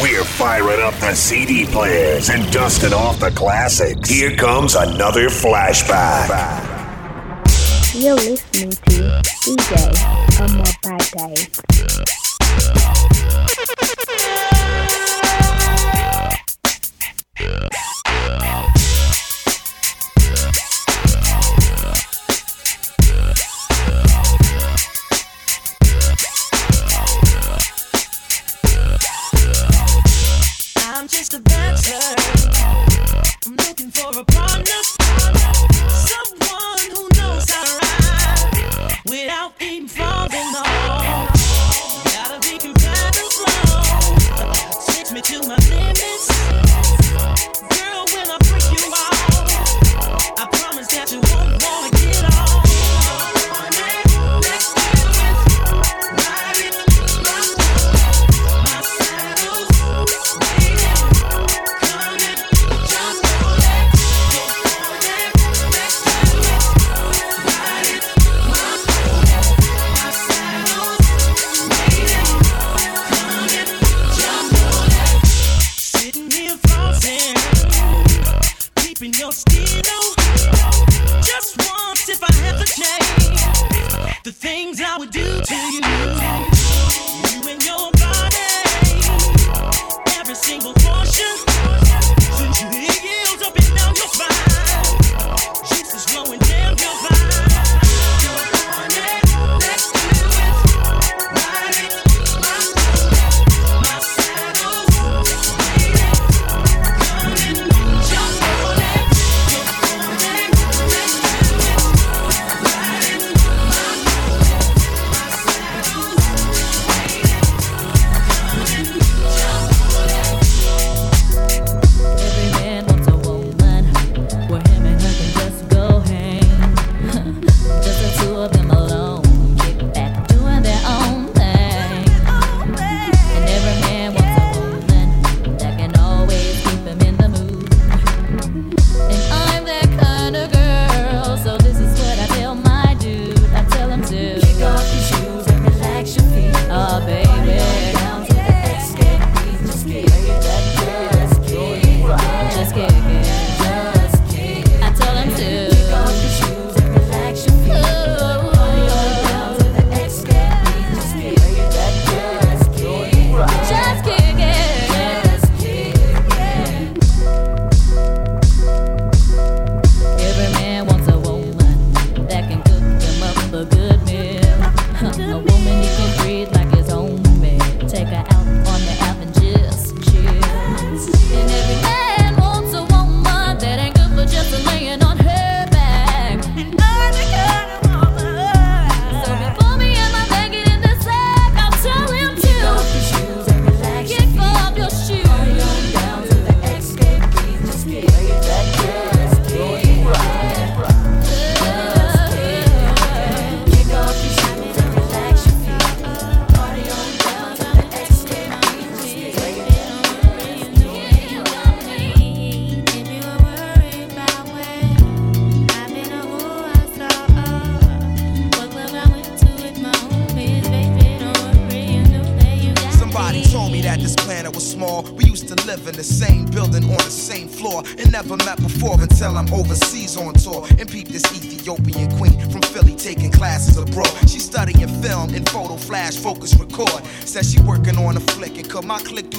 We're firing up the CD players and dusting off the classics. Here comes another flashback. You're listening to DJ Amor Day. just a banter. I'm looking for a partner.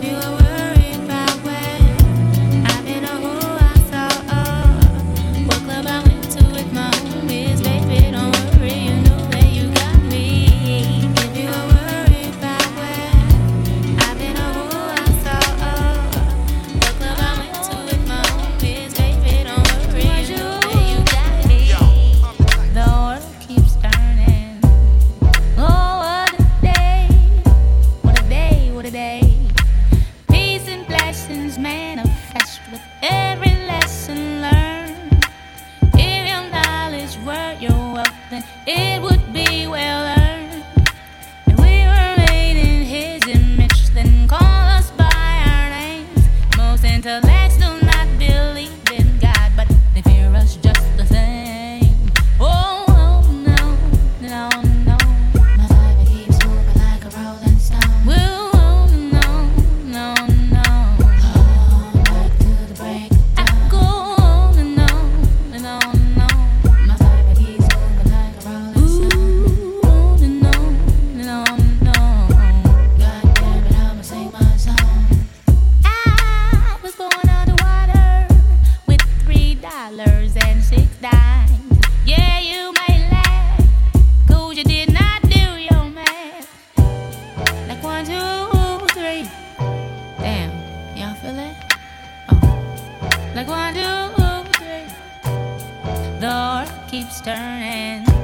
You Like one, three. The earth keeps turning.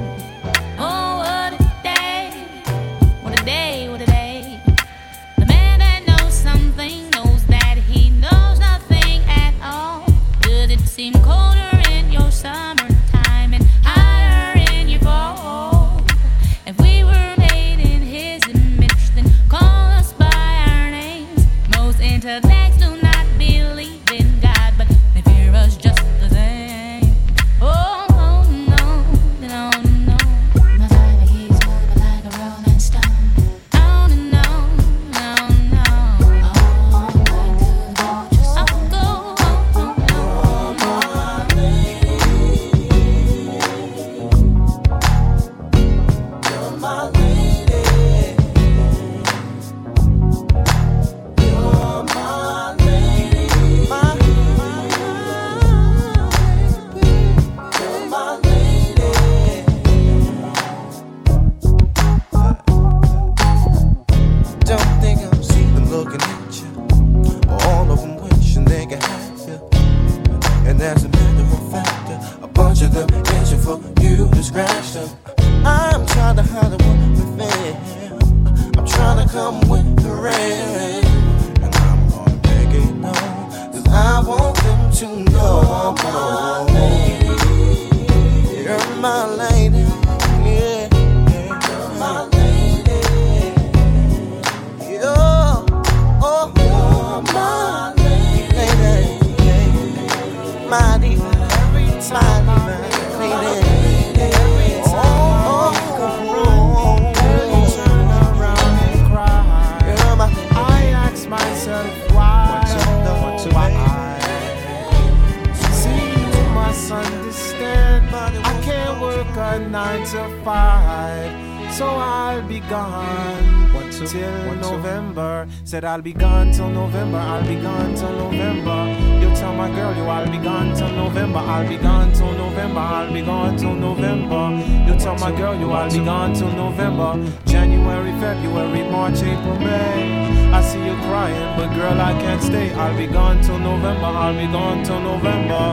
Nine to five, so I'll be gone till November. Said I'll be gone till November. I'll be gone till November. You tell my girl you I'll be gone till November. I'll be gone till November. I'll be gone till November. You tell my girl you I'll be gone till November. January, February, March, April, May. I see you crying, but girl I can't stay. I'll be gone till November. I'll be gone till November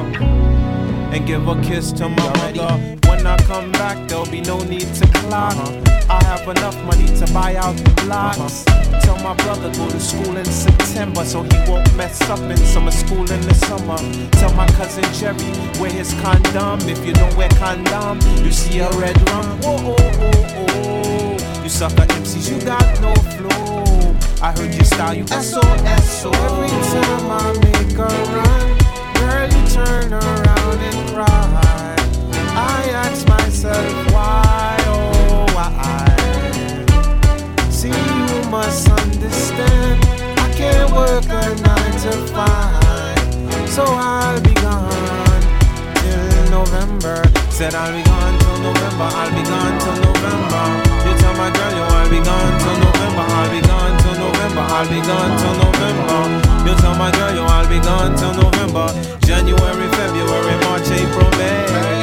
and give a kiss to my mother. When I come back, there'll be no need to clock. Uh-huh. I have enough money to buy out the blocks. Uh-huh. Tell my brother go to school in September so he won't mess up in summer school in the summer. Tell my cousin Jerry wear his condom. If you don't wear condom, you see a red rum. Whoa, oh, oh, oh. You sucker MCs, you got no flow. I heard your style, you SOS. So every time I make a run, girl, you turn around and cry. Myself why, oh why? See, you must understand. I can't work a nine to five, so I'll be gone till November. Said I'll be gone till November. I'll be gone till November. You tell my girl, yo, I'll be gone till November. I'll be gone till November. I'll be gone till November. You tell my girl, yo, I'll be gone till November. January, February, March, April, May.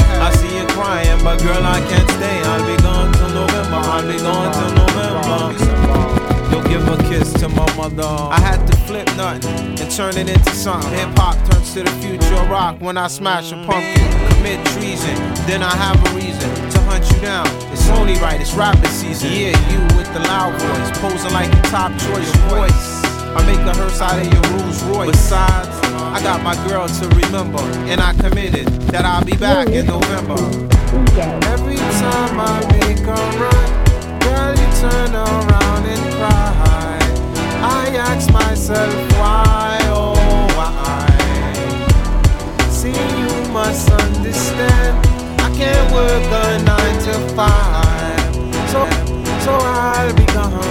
Crying, but girl, I can't stay. I'll be gone till November. I'll be gone till November. You'll give a kiss to my mother. I had to flip nothing and turn it into something. Hip hop turns to the future rock when I smash a pumpkin. Commit treason, then I have a reason to hunt you down. It's only right, it's rapping season. Yeah, you with the loud voice, posing like the top choice voice. I make a her outside of your Rolls Royce. Besides, I got my girl to remember, and I committed that I'll be back in November. Every time I make a run, girl, you turn around and cry. I ask myself why, oh why? See, you must understand. I can't work a nine to five, so so I'll be gone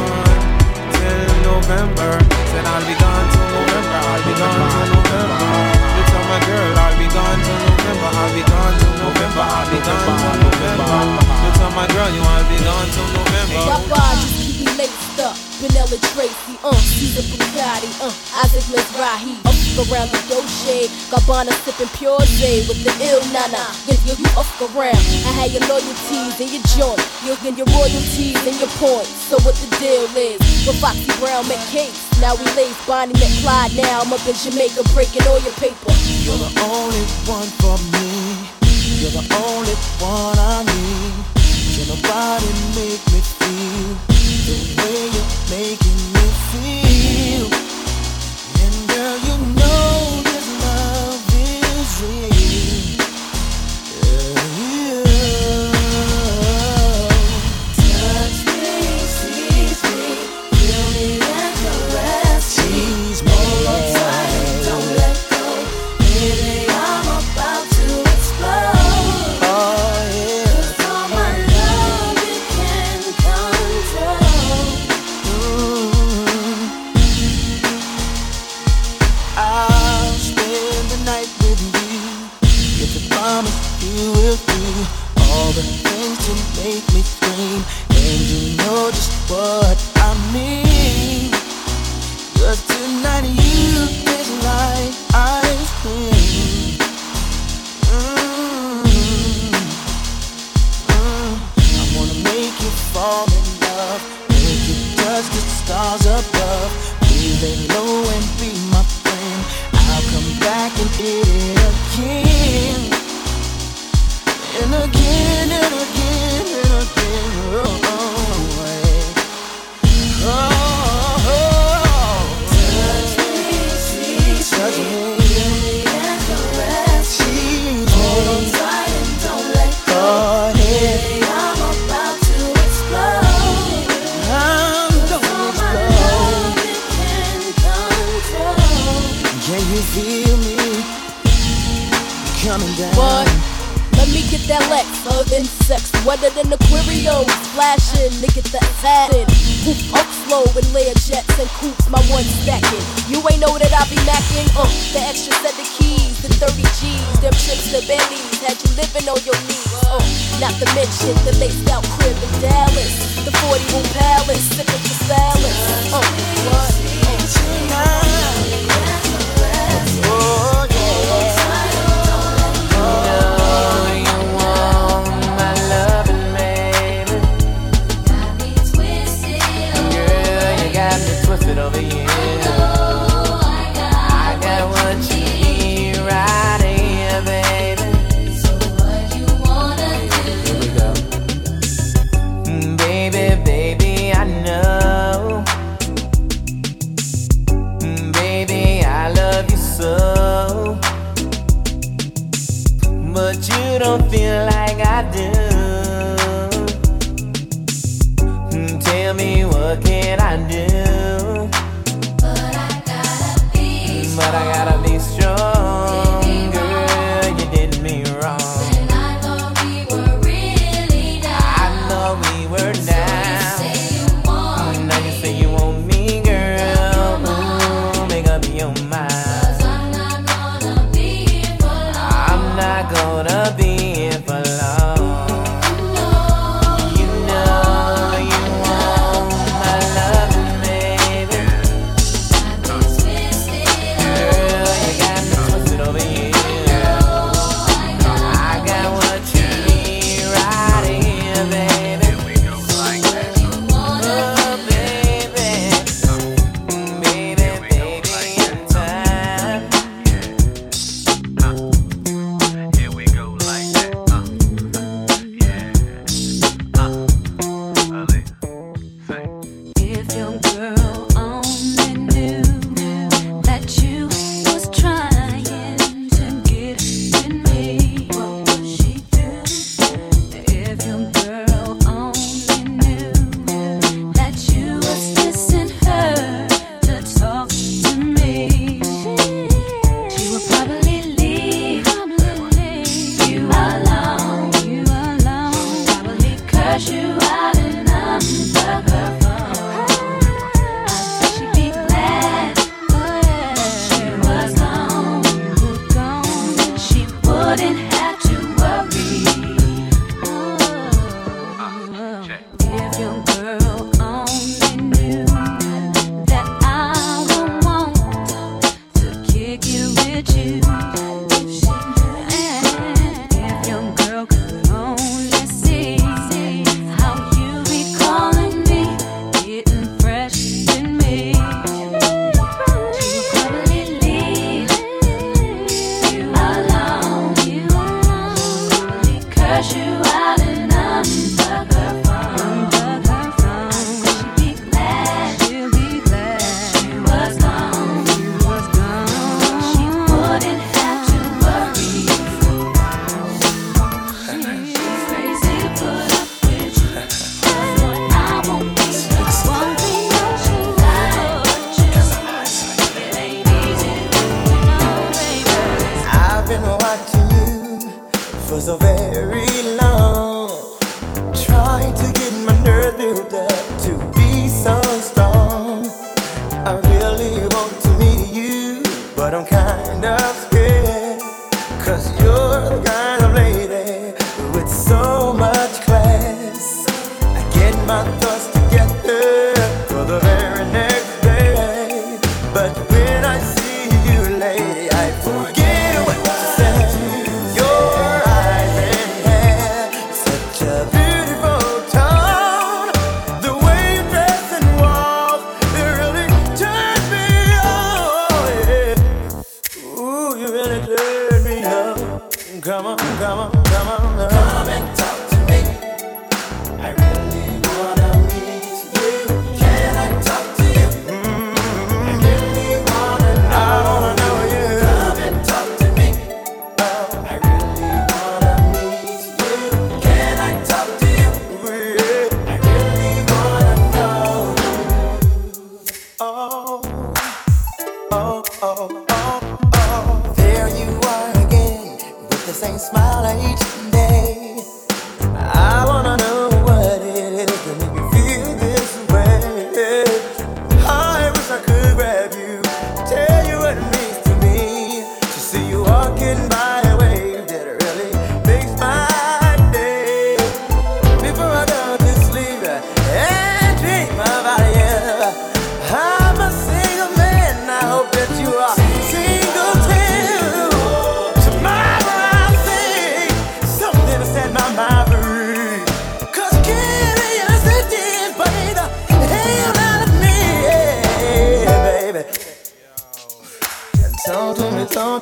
till November. Then I'll be gone till November. I'll be gone till November. You tell my girl I'll be gone till November. I'll be gone till November. I'll be gone till November. You tell my girl you I'll be gone till November. Y'all just keep me laced up. Vanilla Tracy, uh, Caesar Bugatti, uh, Isaac Mizrahi, up around the Dolce, Gabbana sipping pure J with the ill nana. Yeah, you, you up around. I had your loyalties and your joint, you and your royalties and your points. So what the deal is? With Foxy Brown McCase, now we lace Bonnie McClyde. Now I'm up in Jamaica breaking all your paper. You're the only one for me. You're the only one I need. Can nobody make me feel the way making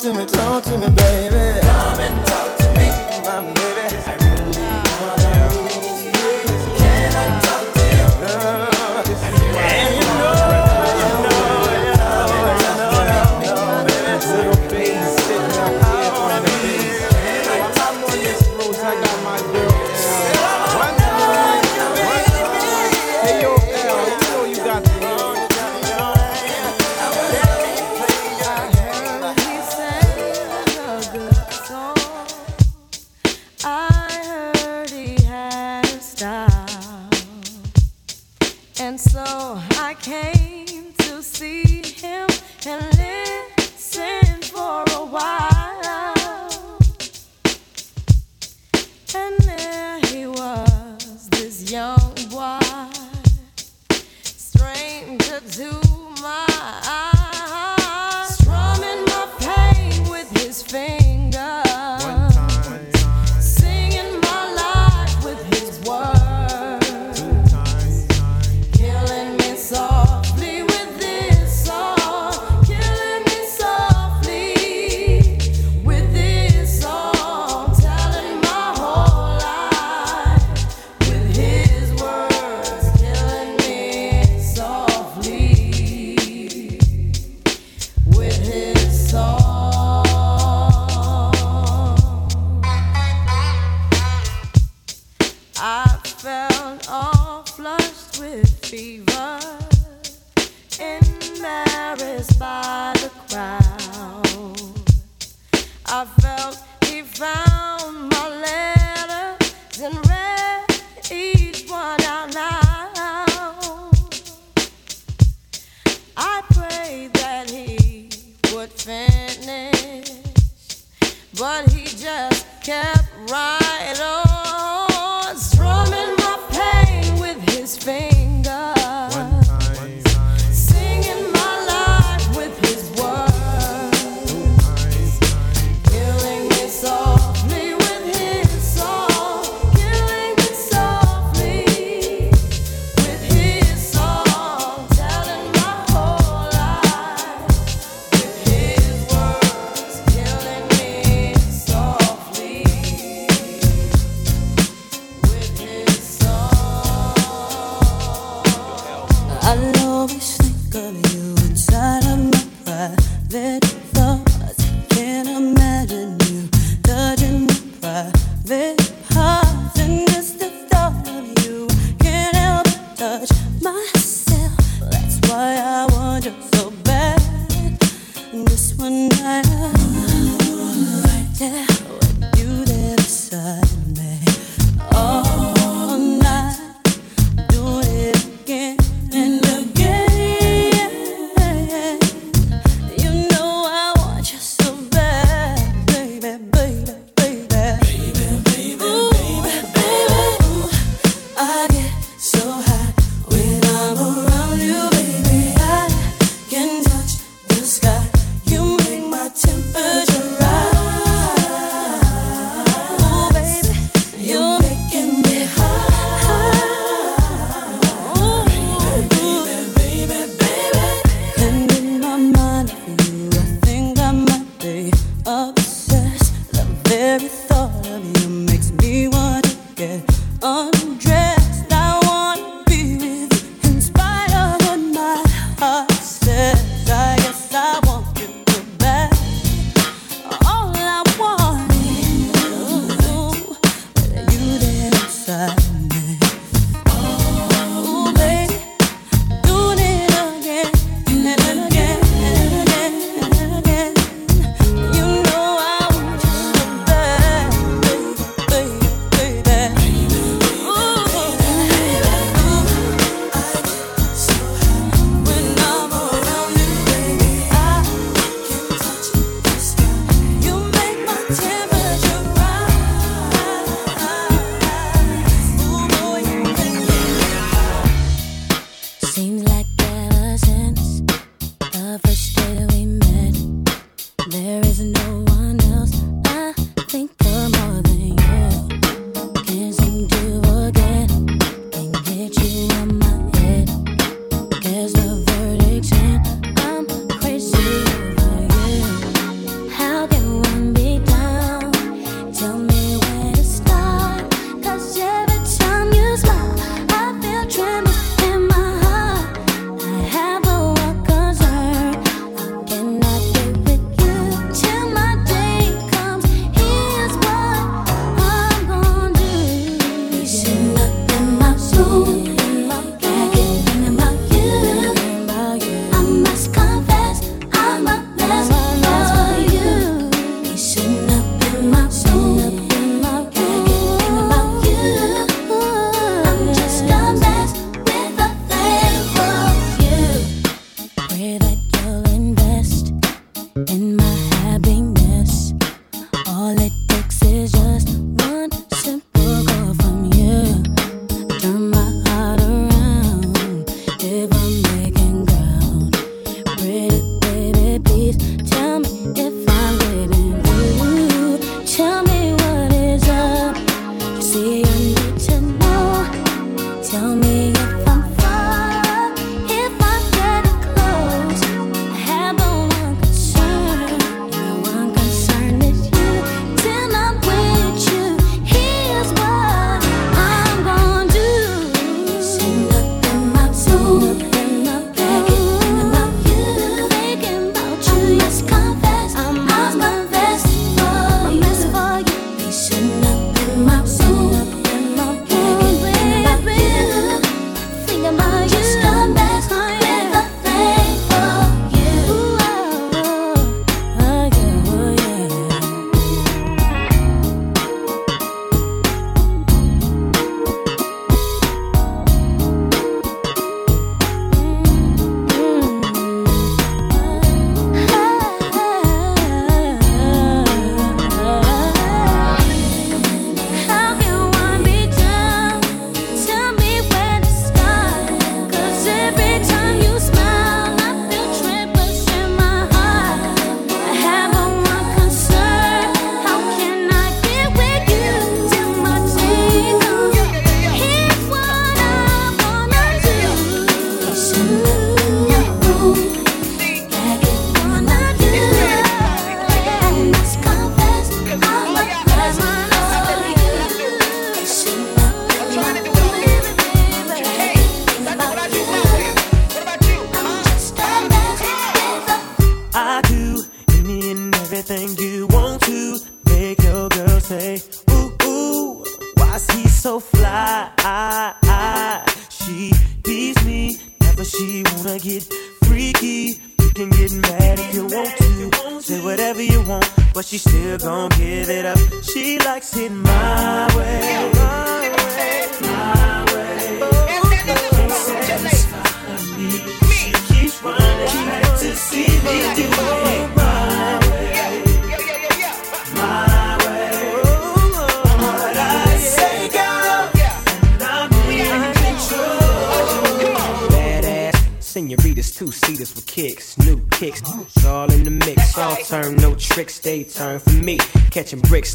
talk to me, talk to me, baby.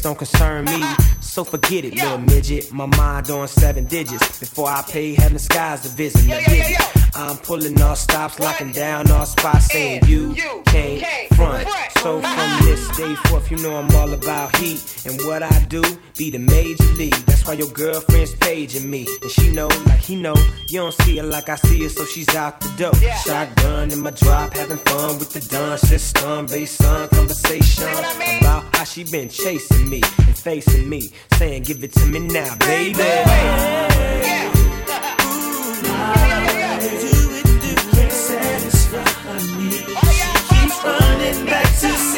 don't concern me. So forget it, yo. little midget. My mind on seven digits. Before I pay heaven skies to visit. I'm pulling all stops, locking down all spots, saying you, you can't, can't front. So from this day forth, you know I'm all about heat. And what I do, be the major league. That's why your girlfriend's paging me. And she know, like he know, you don't see it like I see her, so she's out the door. Yeah. Shotgun in my drop, having fun with the dun system. Based on conversation I mean? about how she been chasing me and facing me saying, Give it to me now, baby. Yeah. Satisfy me. Oh, yeah. Keep running back to.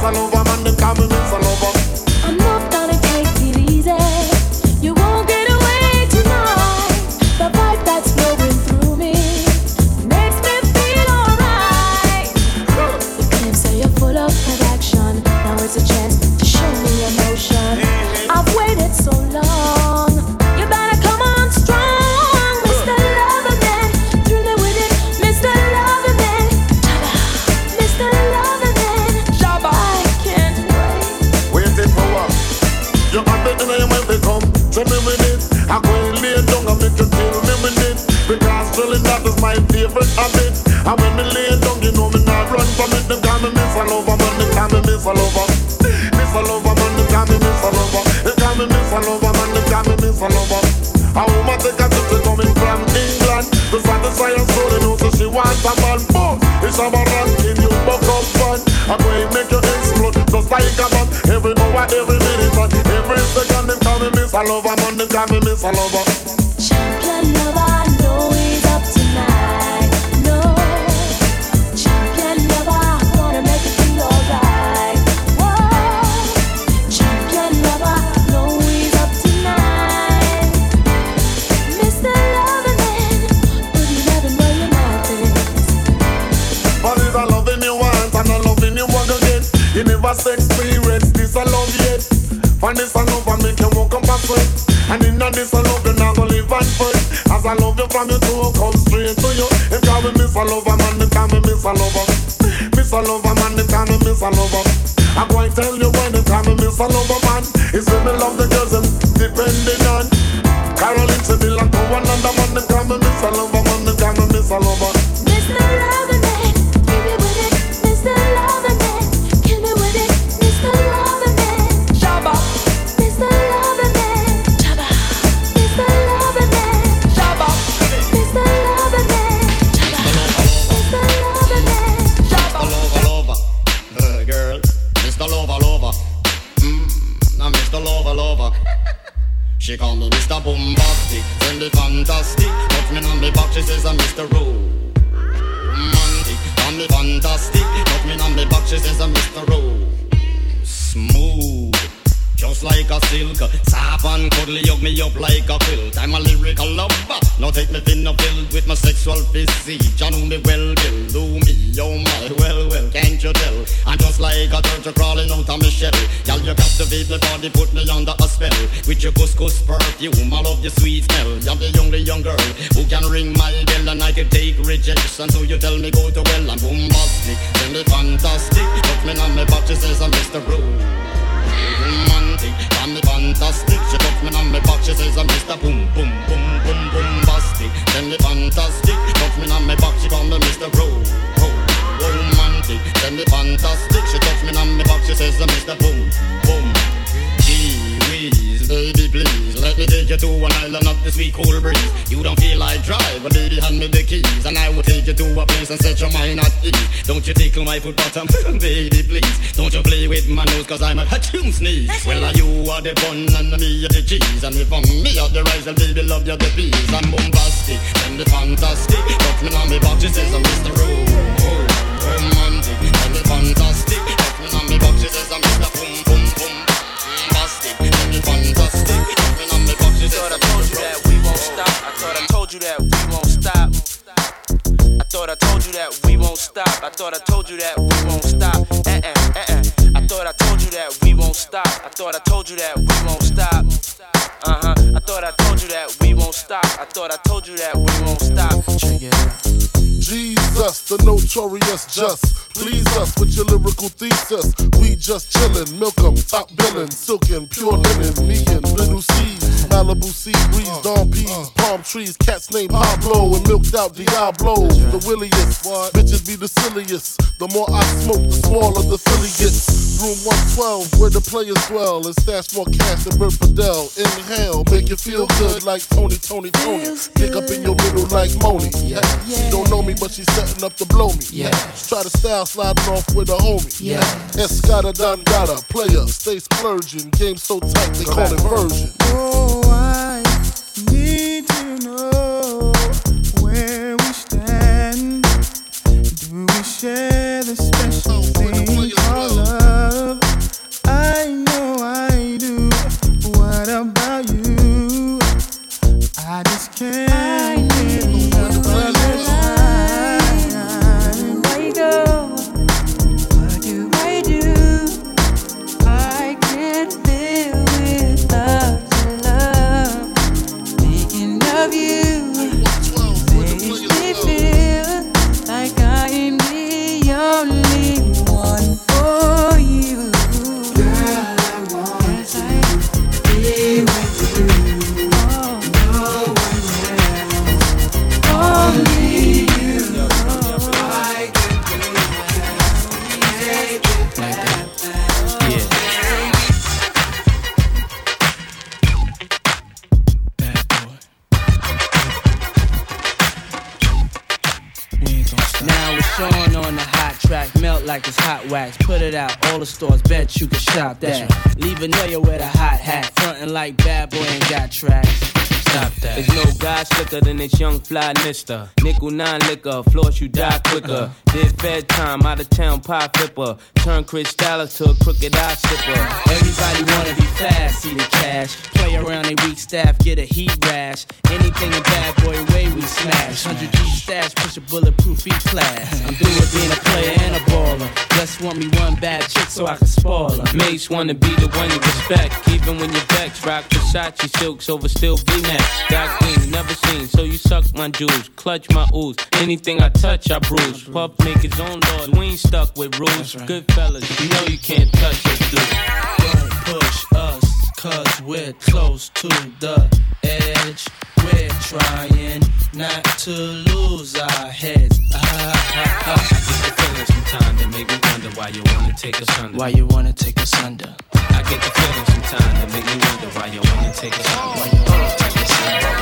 passa, não volta. past experience. This I love yet. And this I love and make you walk up and sweat. And in that this I love, you now go live and fight. As I love you from you to come straight to you. If you me miss a lover, man, me can me miss a lover. Miss a lover, man, me can me miss a lover. I go and tell you when the time me miss a lover, man. It's when me love the girls and depending on. Caroline Seville and to another man, the time me miss a lover, man, the time me miss a lover. My sexual physique. Know me well, Bill. Do me, oh my, well, well, can't you tell? I'm just like a turtle crawling out of my shell. Y'all, you captivate me body, put me under a spell. With your couscous perfume, I love your sweet smell. You're the only young girl who can ring my bell and I can take rejection. So you tell me go to well, I'm bombastic, tell me fantastic. Put me on my she says I'm Mr. Rose romantic, call me fantastic. She touch me on my back, she says I'm Mr. Boom Boom Boom Boom Bombastic. Tell me fantastic, touch me on my back, she call me Mr. Ro Ro Romantic, tell me fantastic. She touch me on my back, she says Mr. Boom Boom. Gee whiz, baby please, let me take you to an island of the sweet cool breeze. You don't feel like drive, but baby hand me the keys, and I will and set your mind at ease. Don't you tickle my foot bottom, baby please. Don't you play with my nose, cause I'm a hatchoon sneeze. Well, are you are the bun and me are the cheese, and if I'm me are the rice, and baby love you the peas. I'm bombastic, and the fantastic. Me on me back, she says I'm Mr. Ro, oh, romantic, and the fantastic. Me on me back, she says I'm Mr. Boom Boom Boom. Bombastic, and the fantastic. Me on me back, she says thought I I'm told you that we won't stop. I thought I told you that we won't stop. I thought I told you that we won't stop. I thought I told you that we won't stop. Eh eh eh eh. I thought I told you that we won't stop. I thought I told you that we won't stop. Uh huh. I thought I told you that we won't stop. I thought I told you that we The notorious just. Please us with your lyrical thesis. We just chillin', milk 'em, top billin', silkin', pure linen, me and Lil' Cease, Malibu sea breeze, dawn peas, palm trees, cats named Pablo and milked out Diablo. The williest, bitches be the silliest. The more I smoke, the smaller the filly gets. Room 112, where the players dwell, and stash more cash than Bert Fidel. Inhale, make you feel good like Tony, Tony, Tony. Pick up in your middle like Moni. Yeah. She don't know me, but she's setting up to blow me. Yeah. Try to style sliding off with a homie. Yeah. Escada Dangada, player, stay splurging. Game so tight, they call it version. Oh, I need to know where we stand. Do we share the special oh, thing called love? I know I do. What about you? I just can't fly mister. Nickel nine liquor, floss you die quicker. Did fed time, out of town pie flipper. Turn Cristal to a crooked eye sipper. Everybody wanna be fast, see the cash. Play around a weak staff, get a heat rash. Anything in bad boy way we smash. 100 G stash, push a bulletproof each class. I'm through with being a player and a baller. Just want me one bad chick so I can spoil her. Mates wanna be the one you respect. Even when you're vexed, rock Versace silks over still V-neck. Got green, never seen, so you suck my jewels. Clutch my ooze. Anything I touch, I bruise. Puff make his own laws. We ain't stuck with rules. Good fellas, you know you can't touch us, dude. Don't push us, cause we're close to the edge. We're trying not to lose our heads. Ah, ah, ah. I get the feeling sometimes that make me wonder why you wanna take us under. Why you wanna take us under? I get the feeling sometimes that make me wonder why you wanna take us under. Why you wanna take us under?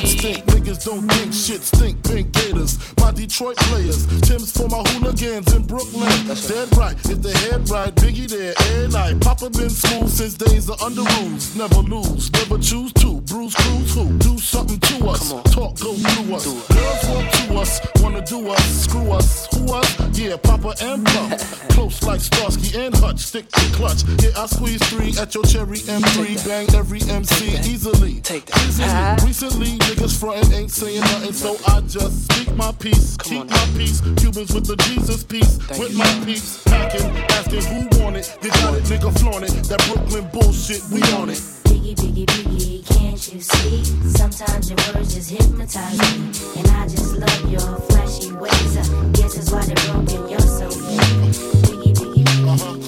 Instinct, niggas don't think shit stink. Pink Gators, my Detroit players. Tim's for my hooligans in Brooklyn. Dead right, if the head right, Biggie there, and I. Papa been smooth since days of under rules. Never lose, never choose to. Bruce Cruz who? Do something to us. Talk go through us. Girls want to us, wanna do us, screw us. Us? Yeah, Papa and Pump. Close like Starsky and Hutch, stick to clutch. Yeah, I squeeze three at your cherry M3. Bang every MC easily. Take that. Easily. Recently, niggas frontin' ain't saying nothing, so I just speak my peace. Keep my peace. Cubans with the Jesus peace. With my peace. Packing, asking who want it. You got it, nigga flaunt it. That Brooklyn bullshit, we on it. Biggie, biggie, biggie, can't you see? Sometimes your words just hypnotize me. And I just love your flashy ways. I guess that's why they're broken, you're so mean. Biggie, biggie, biggie, uh-huh.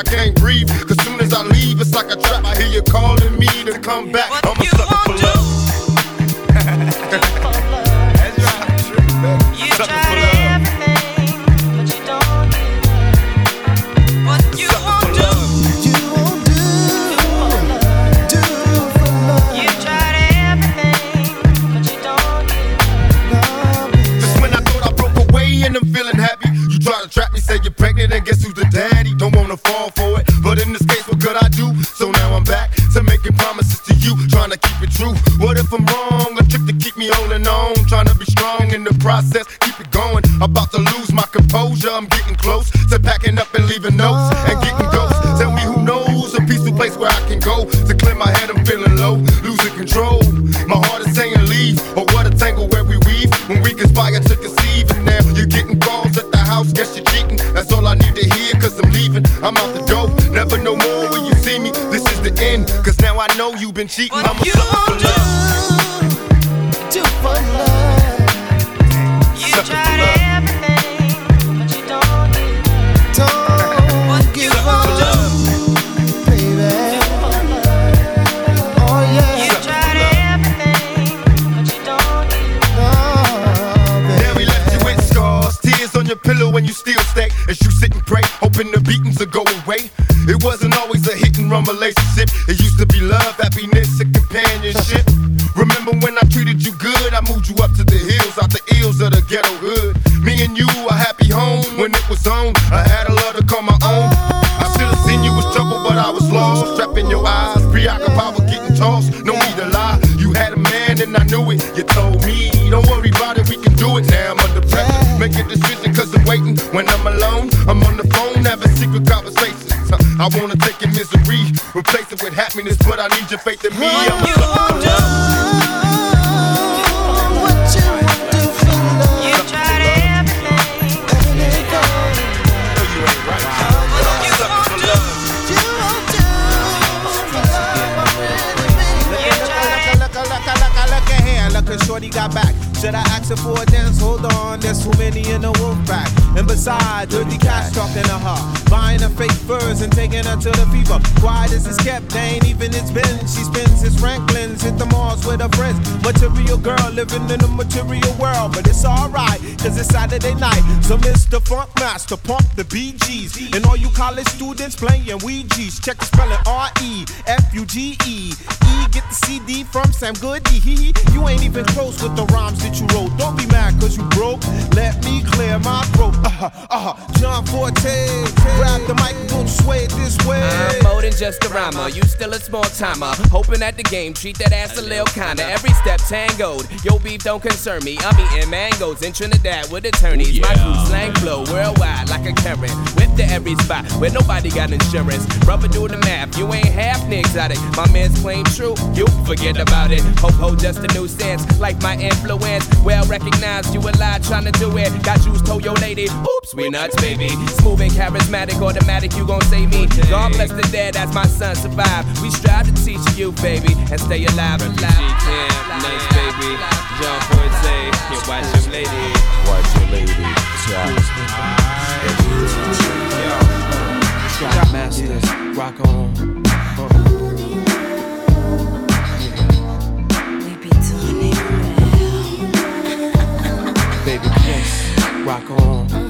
I can't breathe. Cause soon as I leave, it's like a trap. I hear you calling me to come back. True. What if I'm wrong? A trick to keep me holding on, trying to be strong in the process, keep it going. About to lose my composure, I'm getting close to packing up and leaving notes and getting ghosts. Tell me who knows a peaceful place where I can go to clear my head. I'm feeling low, losing control. My heart is saying leave, or what a tangle where we weave when we conspire to conceive. And now you're getting calls at the house, guess you're cheating. That's all I need to hear, cause I'm leaving. I'm out the door, never no more when you see me. This is the end, cause now I know you've been cheating. They ain't even it's been. She spends his Franklins, hit the malls with her friends. Material girl living in a material world, but it's alright, cause it's Saturday night. So Mr. Funk Master, pump the BGs. And all you college students playing Ouija's, check the spelling R E F U G E. E, get the CD from Sam Goody. He, you ain't even close with the rhymes that you wrote. Don't be mad cause you broke. Let me clear my throat. Uh huh, uh huh. John Forte, grab the mic don't sway this way. I'm more than just a rhymer. You still a small timer. Hoping at the game, treat that ass a little kinda. Every step tangoed. Yo, beef don't concern me. I'm eating mangoes in Trinidad with attorneys. My crew slang flow worldwide like a current. Whip to every spot where nobody got insurance. Brother, do the math. You ain't half exotic. My man's claim true. You forget about it. Ho ho, just a new sense. Like my influence. Well recognized. You a lie trying to do it. Got juice, told your lady. Oops, we nuts, baby. Smooth and charismatic, automatic. You gon' save me. God bless the dead as my son survive. We strive to teach you, baby, and stay alive. Alive, alive, nice, baby. watch your lady. Watch your lady. Trap masters, rock on. Baby kiss, rock on.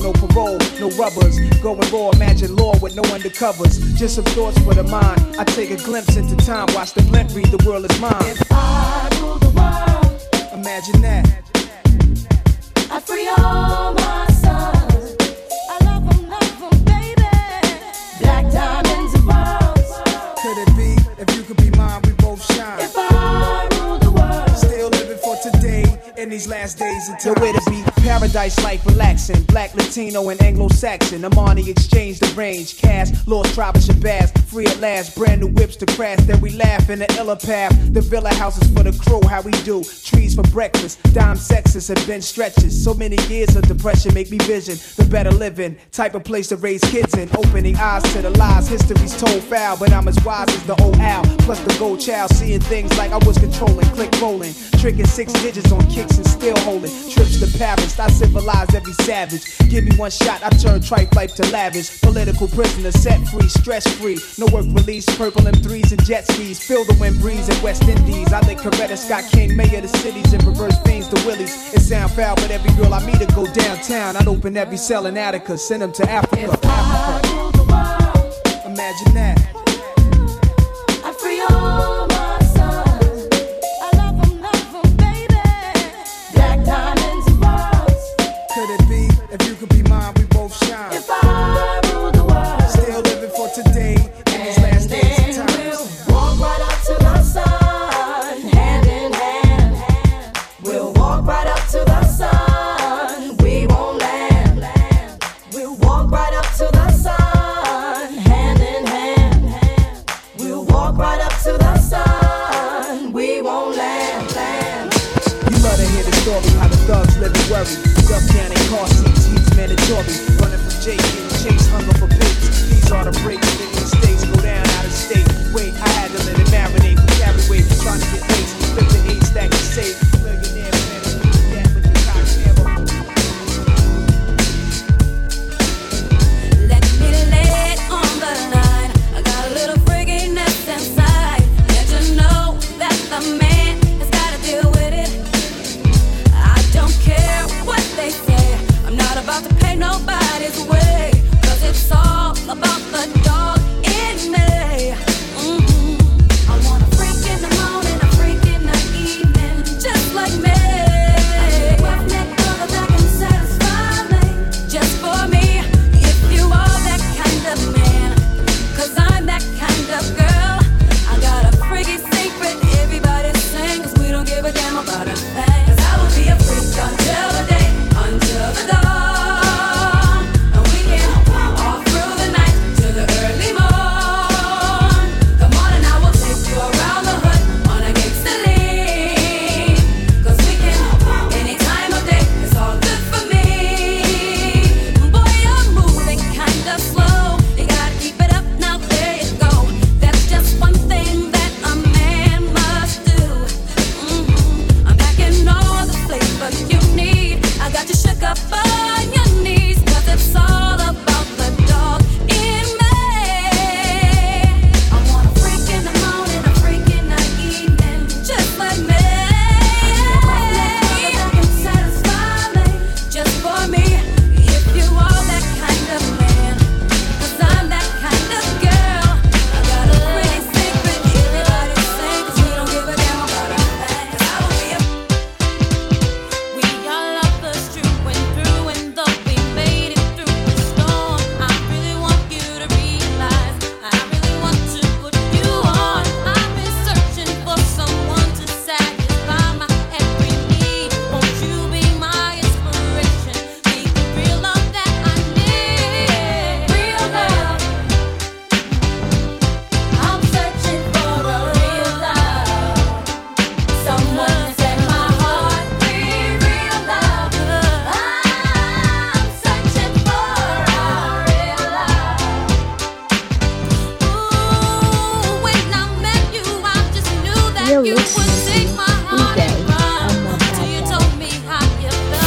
no parole, no rubbers. Going raw, imagine law with no undercovers. Just some thoughts for the mind. I take a glimpse into time, watch the blimp read, the world is mine. If I rule the world, imagine that. I free all my sons. I love them, love them, baby. Black diamonds and pearls. Could it be if you could be mine, we both shine? In these last days until where to be. paradise like relaxing. Black, Latino, and Anglo Saxon. Armani Exchange the range. Cash, lost tribe of Shabazz. Free at last. Brand new whips to crash. Then we laugh in the illa path. The villa houses for the crew. How we do. Trees for breakfast. Dime sexes have been stretches. So many years of depression make me vision. The better living. Type of place to raise kids in. Opening eyes to the lies. History's told foul. But I'm as wise as the old owl. Plus the gold child. Seeing things like I was controlling. Click rolling. Tricking six digits on kicks and still holding. Trips to Paris. I civilized every savage. Give me one shot, I turn tripe life to lavish. Political prisoner, set free, stress free. No work release, purple M3s and jet skis. Feel the wind breeze in West Indies. I think Coretta Scott King, mayor of the cities, and reverse fiends to Willies. It sound foul, but every girl I meet to go downtown. I'd open every cell in Attica, send them to Africa. Africa. Imagine that. about to pay nobody's way. Cause it's all about the dog in me.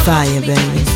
Fire, baby.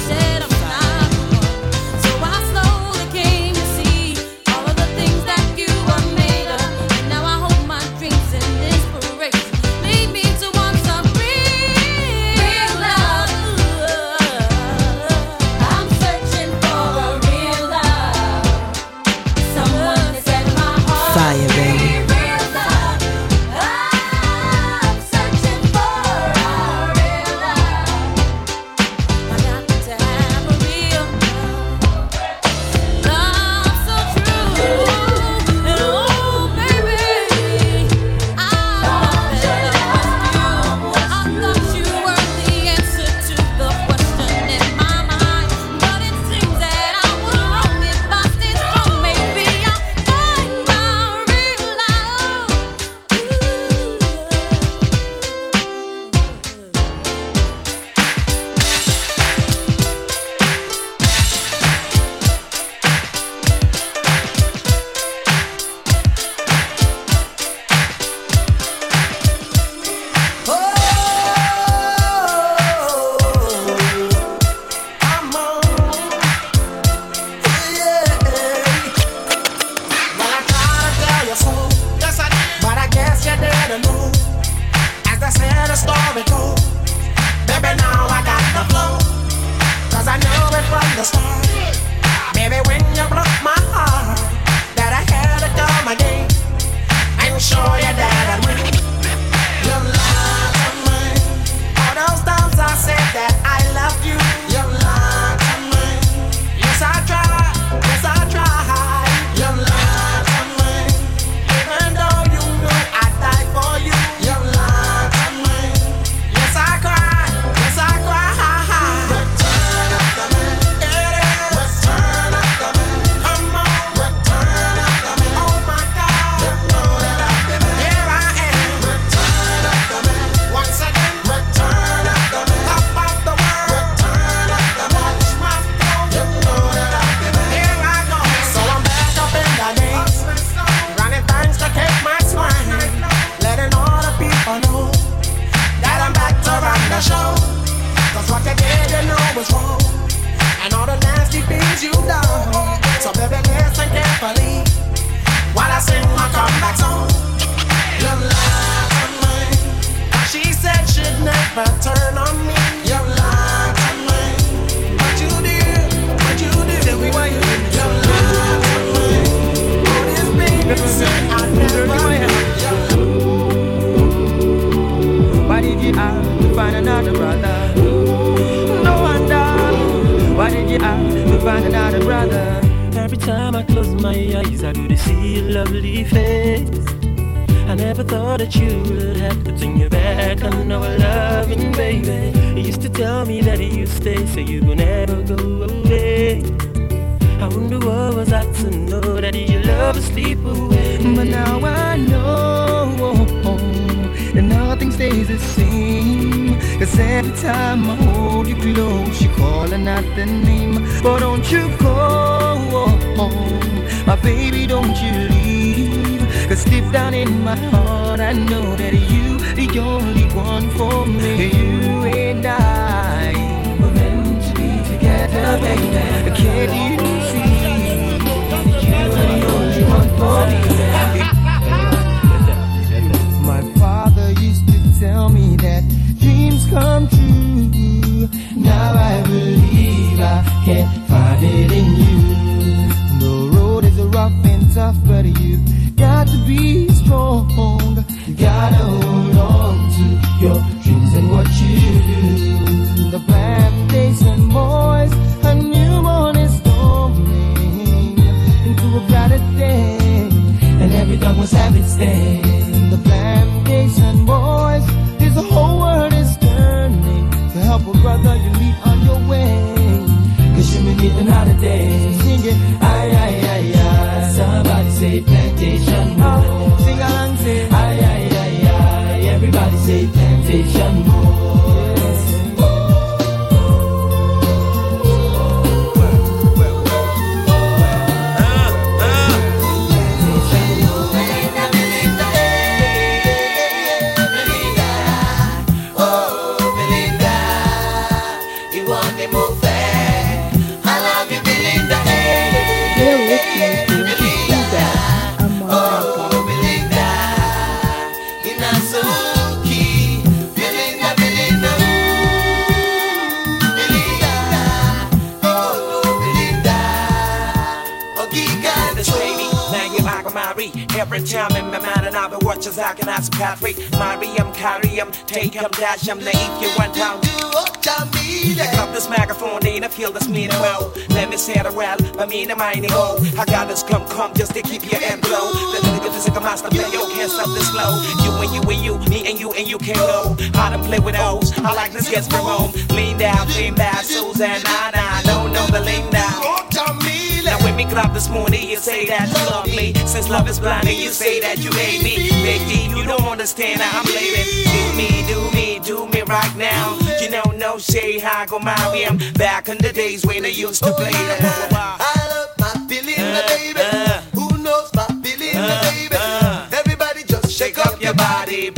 wake up this morning, you say that you love me. Since love is blind, and you say that you hate me. baby, you don't understand how I'm living. Do me, do me, do me right now. You know, no shade, I go my way. I'm back in the days when I used to play the. Oh, I love my Billy, uh, baby. Uh. Who knows my uh, baby? Everybody just shake up your body.